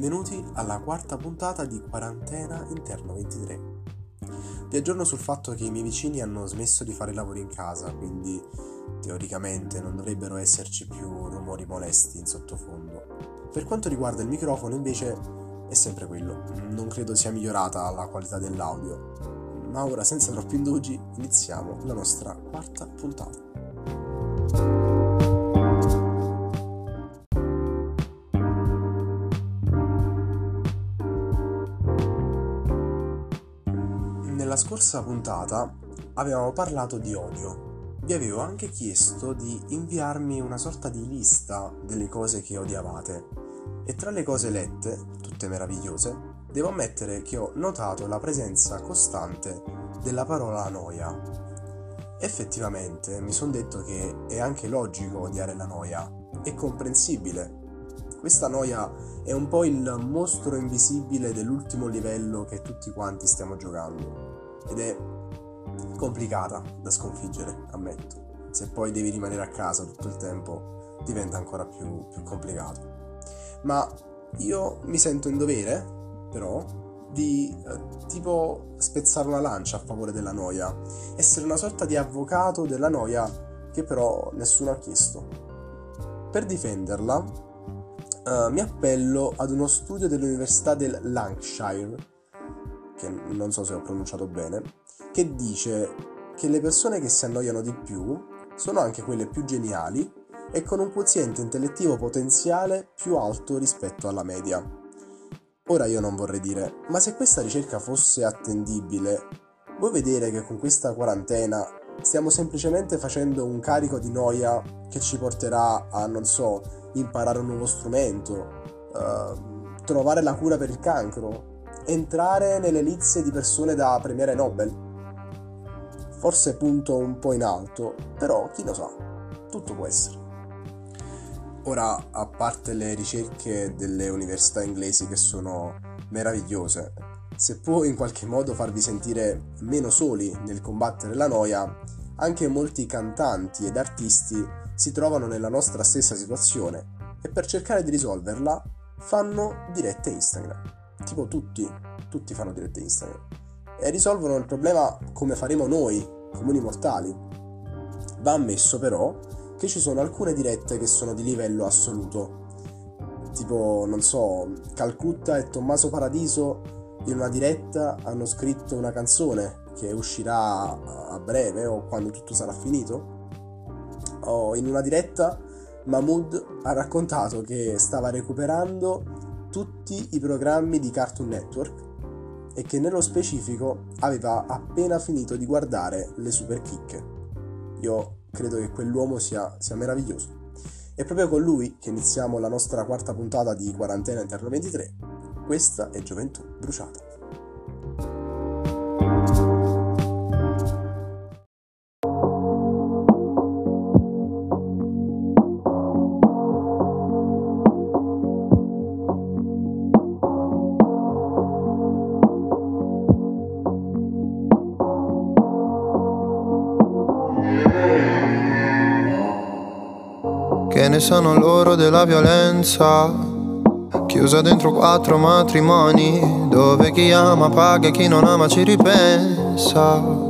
benvenuti alla quarta puntata di Quarantena Interno 23. Vi aggiorno sul fatto che i miei vicini hanno smesso di fare lavori in casa, quindi teoricamente non dovrebbero esserci più rumori molesti in sottofondo. Per quanto riguarda il microfono invece è sempre quello, non credo sia migliorata la qualità dell'audio. Ma ora senza troppi indugi iniziamo la nostra quarta puntata. Nella scorsa puntata avevamo parlato di odio. Vi avevo anche chiesto di inviarmi una sorta di lista delle cose che odiavate. E tra le cose lette, tutte meravigliose, devo ammettere che ho notato la presenza costante della parola noia. Effettivamente mi sono detto che è anche logico odiare la noia, è comprensibile. Questa noia è un po' il mostro invisibile dell'ultimo livello che tutti quanti stiamo giocando ed è complicata da sconfiggere, ammetto. Se poi devi rimanere a casa tutto il tempo diventa ancora più, più complicato. Ma io mi sento in dovere, però, di eh, tipo spezzare una lancia a favore della noia, essere una sorta di avvocato della noia che però nessuno ha chiesto. Per difenderla eh, mi appello ad uno studio dell'Università del Lancashire che non so se ho pronunciato bene, che dice che le persone che si annoiano di più sono anche quelle più geniali e con un quoziente intellettivo potenziale più alto rispetto alla media. Ora io non vorrei dire, ma se questa ricerca fosse attendibile, vuoi vedere che con questa quarantena stiamo semplicemente facendo un carico di noia che ci porterà a, non so, imparare un nuovo strumento, uh, trovare la cura per il cancro, entrare nelle lizze di persone da premiere Nobel. Forse punto un po' in alto, però chi lo sa, tutto può essere. Ora, a parte le ricerche delle università inglesi che sono meravigliose, se può in qualche modo farvi sentire meno soli nel combattere la noia, anche molti cantanti ed artisti si trovano nella nostra stessa situazione e per cercare di risolverla fanno dirette Instagram tipo tutti, tutti fanno dirette Instagram e risolvono il problema come faremo noi, comuni mortali. Va ammesso però che ci sono alcune dirette che sono di livello assoluto. Tipo, non so, Calcutta e Tommaso Paradiso in una diretta hanno scritto una canzone che uscirà a breve o quando tutto sarà finito. O in una diretta Mahmood ha raccontato che stava recuperando tutti i programmi di Cartoon Network e che nello specifico aveva appena finito di guardare le super chicche. Io credo che quell'uomo sia, sia meraviglioso. È proprio con lui che iniziamo la nostra quarta puntata di Quarantena Interno 23. Questa è Gioventù Bruciata. Sono loro della violenza. Chiusa dentro quattro matrimoni, dove chi ama paga e chi non ama ci ripensa.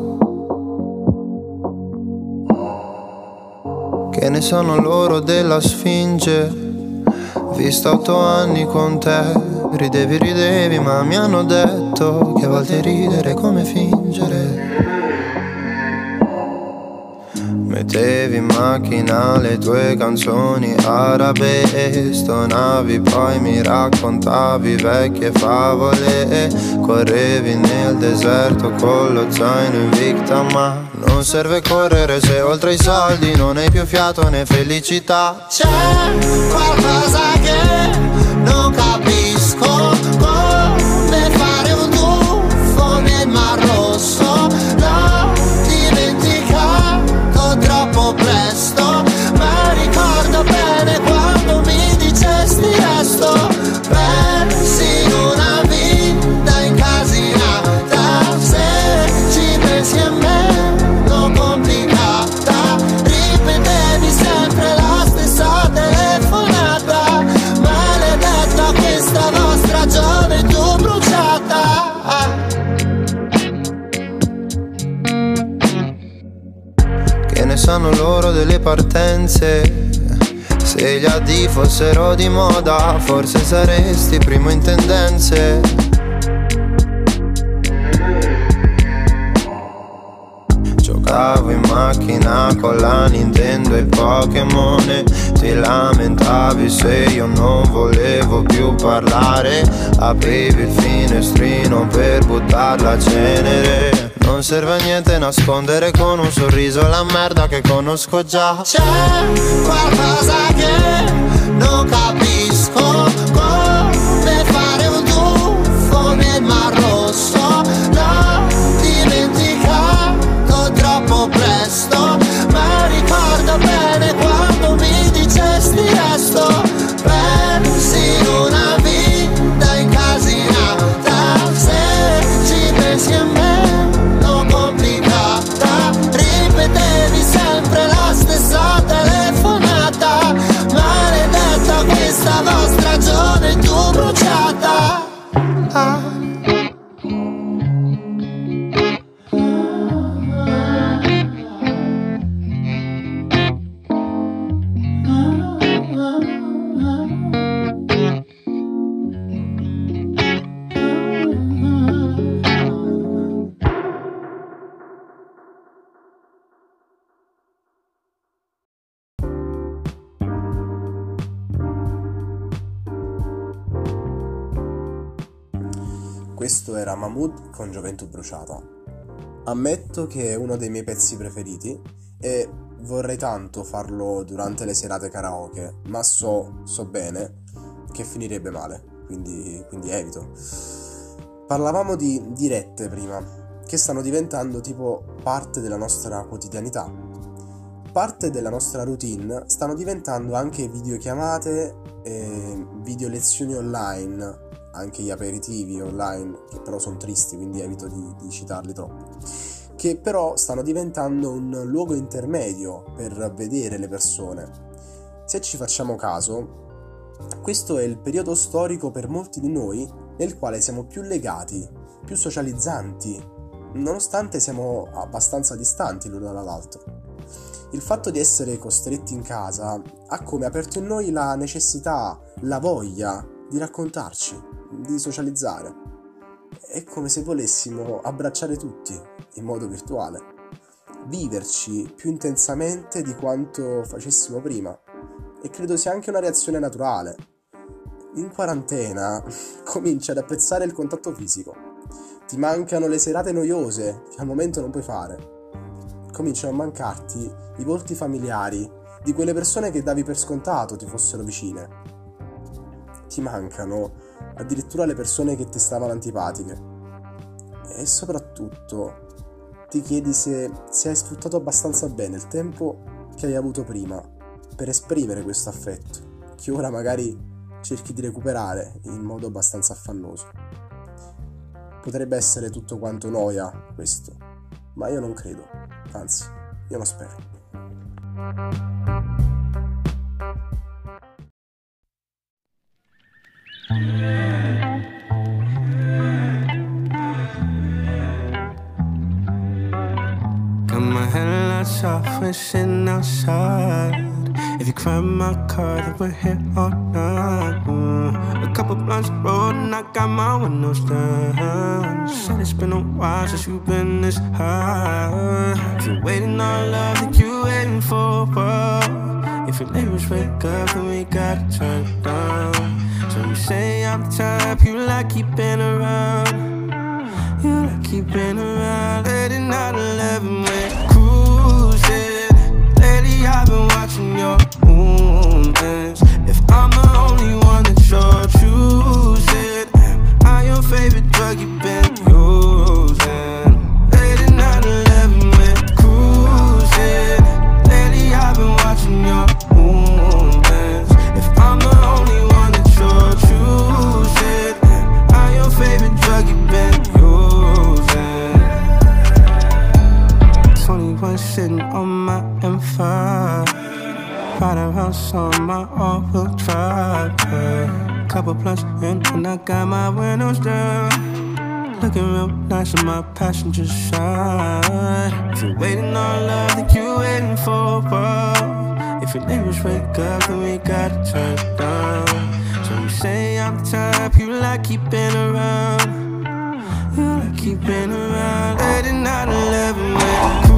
Che ne sanno loro della sfinge? Vista otto anni con te, ridevi, ridevi, ma mi hanno detto che a volte ridere è come fingere. Mettevi in macchina le tue canzoni arabe Stonavi poi mi raccontavi vecchie favole. Correvi nel deserto con lo zaino in invicta ma non serve correre se oltre i soldi non hai più fiato né felicità. C'è qualcosa che partenze. Se gli addi fossero di moda, forse saresti primo in tendenze. E Pokémon. Ti lamentavi se io non volevo più parlare. Aprivi il finestrino per buttar la cenere. Non serve a niente nascondere con un sorriso la merda che conosco già. C'è qualcosa che non capisco Questo era Mahmood con Gioventù Bruciata. Ammetto che è uno dei miei pezzi preferiti e vorrei tanto farlo durante le serate karaoke, ma so, so bene che finirebbe male, quindi, quindi evito. Parlavamo di dirette prima, che stanno diventando tipo parte della nostra quotidianità. Parte della nostra routine stanno diventando anche videochiamate e video lezioni online, anche gli aperitivi online, che però sono tristi, quindi evito di, di citarli troppo, che però stanno diventando un luogo intermedio per vedere le persone. Se ci facciamo caso, questo è il periodo storico per molti di noi nel quale siamo più legati, più socializzanti, nonostante siamo abbastanza distanti l'uno dall'altro. Il fatto di essere costretti in casa ha come aperto in noi la necessità, la voglia di raccontarci, di socializzare. È come se volessimo abbracciare tutti in modo virtuale, viverci più intensamente di quanto facessimo prima. E credo sia anche una reazione naturale. In quarantena cominci ad apprezzare il contatto fisico. Ti mancano le serate noiose che al momento non puoi fare. Cominciano a mancarti i volti familiari di quelle persone che davi per scontato ti fossero vicine. Ti mancano addirittura le persone che ti stavano antipatiche. E soprattutto ti chiedi se, se hai sfruttato abbastanza bene il tempo che hai avuto prima per esprimere questo affetto, che ora magari cerchi di recuperare in modo abbastanza affannoso. Potrebbe essere tutto quanto noia questo, ma io non credo, anzi, io lo spero. Got my headlights off when sitting outside. If you climb my car, then we're here all night. Mm. A couple blunts rolled and I got my windows down. Said it's been a while since you've been this high. If you're waiting on love, that you waiting for? If your neighbors wake up, then we gotta turn down. You say I'm the type you like keeping around. You like keeping around late at night, 11 we're Looking real nice in my passenger side. If you're waiting on love, then you waiting for what? If your neighbors wake up, then we gotta turn it down. So you say I'm the type you like keeping around. You like keeping around. Late at night, 11, we're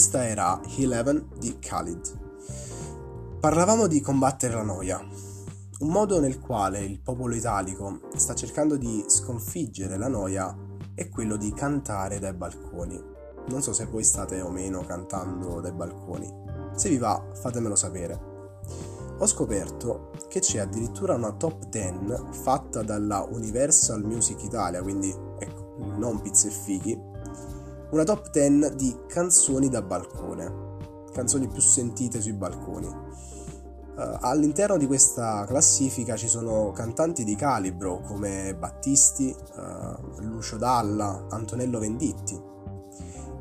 Questa era Eleven di Khalid. Parlavamo di combattere la noia, un modo nel quale il popolo italico sta cercando di sconfiggere la noia è quello di cantare dai balconi. Non so se voi state o meno cantando dai balconi. Se vi va, fatemelo sapere. Ho scoperto che c'è addirittura una top 10 fatta dalla Universal Music Italia, quindi ecco, non pizze e fichi, una top 10 di canzoni da balcone, canzoni più sentite sui balconi. Eh, all'interno di questa classifica ci sono cantanti di calibro come Battisti, eh, Lucio Dalla, Antonello Venditti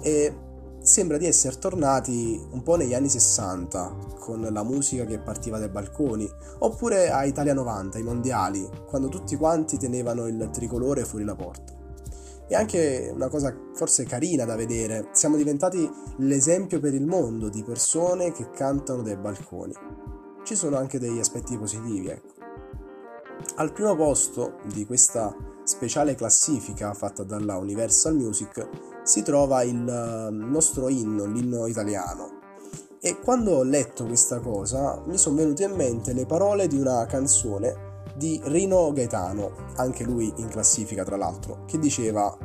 e sembra di essere tornati un po' negli anni 60 con la musica che partiva dai balconi oppure a Italia 90, i mondiali, quando tutti quanti tenevano il tricolore fuori la porta. E anche una cosa forse carina da vedere, siamo diventati l'esempio per il mondo di persone che cantano dai balconi. Ci sono anche degli aspetti positivi, ecco. Al primo posto di questa speciale classifica fatta dalla Universal Music si trova il eh, nostro inno, l'inno italiano. E quando ho letto questa cosa mi sono venute in mente le parole di una canzone di Rino Gaetano, anche lui in classifica tra l'altro, che diceva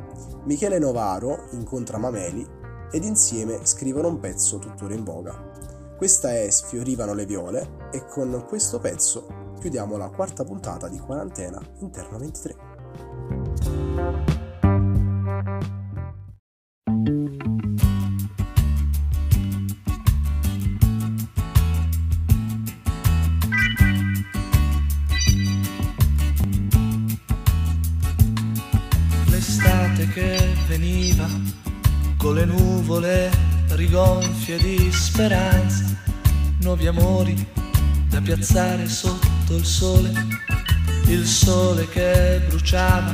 Michele Novaro incontra Mameli ed insieme scrivono un pezzo tuttora in voga. Questa è Sfiorivano le viole e con questo pezzo chiudiamo la quarta puntata di Quarantena Interno 23. Veniva con le nuvole rigonfie di speranza, nuovi amori da piazzare sotto il sole, il sole che bruciava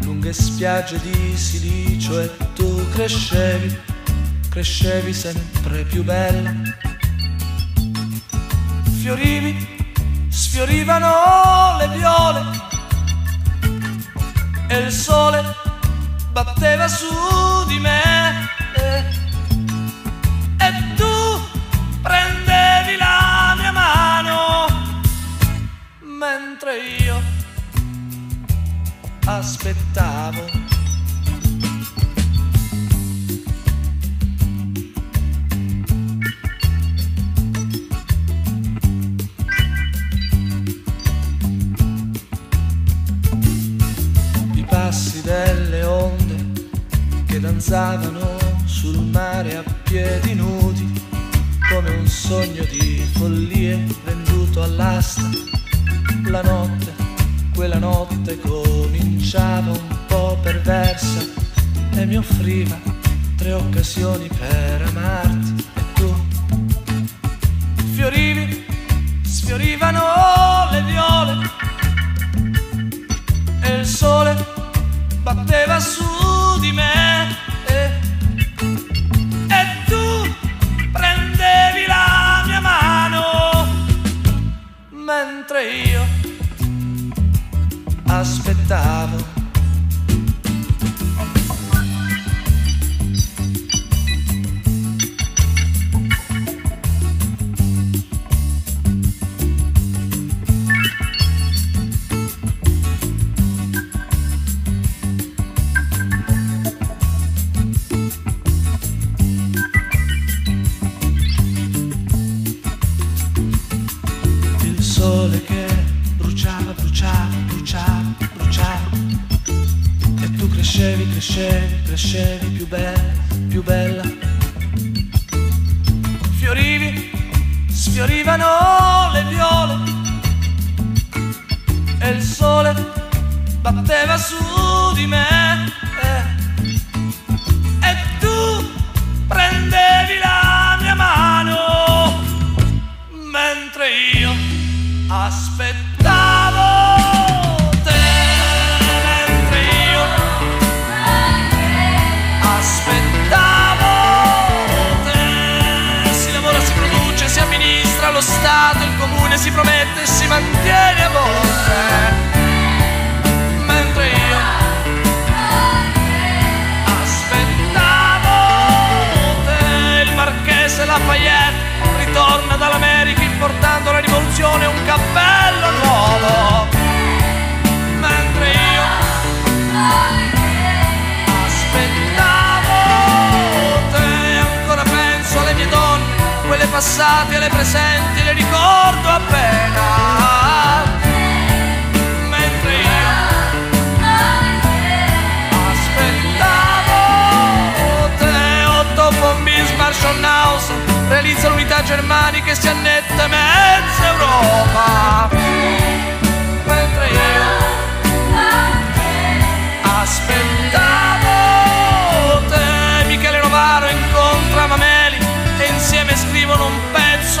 lunghe spiagge di silicio e tu crescevi, crescevi sempre più bella. Fiorivi, sfiorivano le viole e il sole batteva su di me eh. e tu prendevi la mia mano mentre io aspettavo danzavano sul mare a piedi nudi, come un sogno di follie venduto all'asta. La notte, quella notte cominciava un po' perversa e mi offriva tre occasioni per amarti. E tu? Fiorivi, sfiorivano le viole e il sole batteva su di me io aspettavo. Batteva su di me. passate, e le presenti le ricordo appena. Mentre io aspettavo te, Otto von Bismarck, Schonhaus, realizza l'unità germanica che si annette mezza Europa. Mentre io aspettavo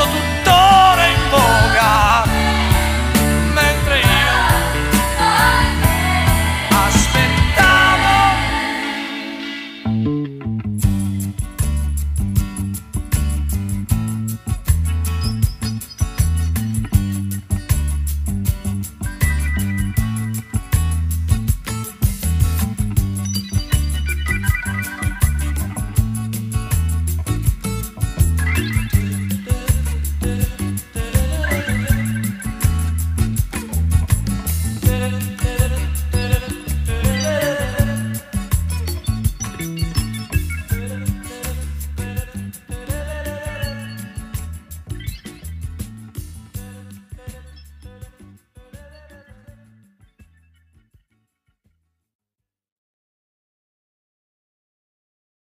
addosso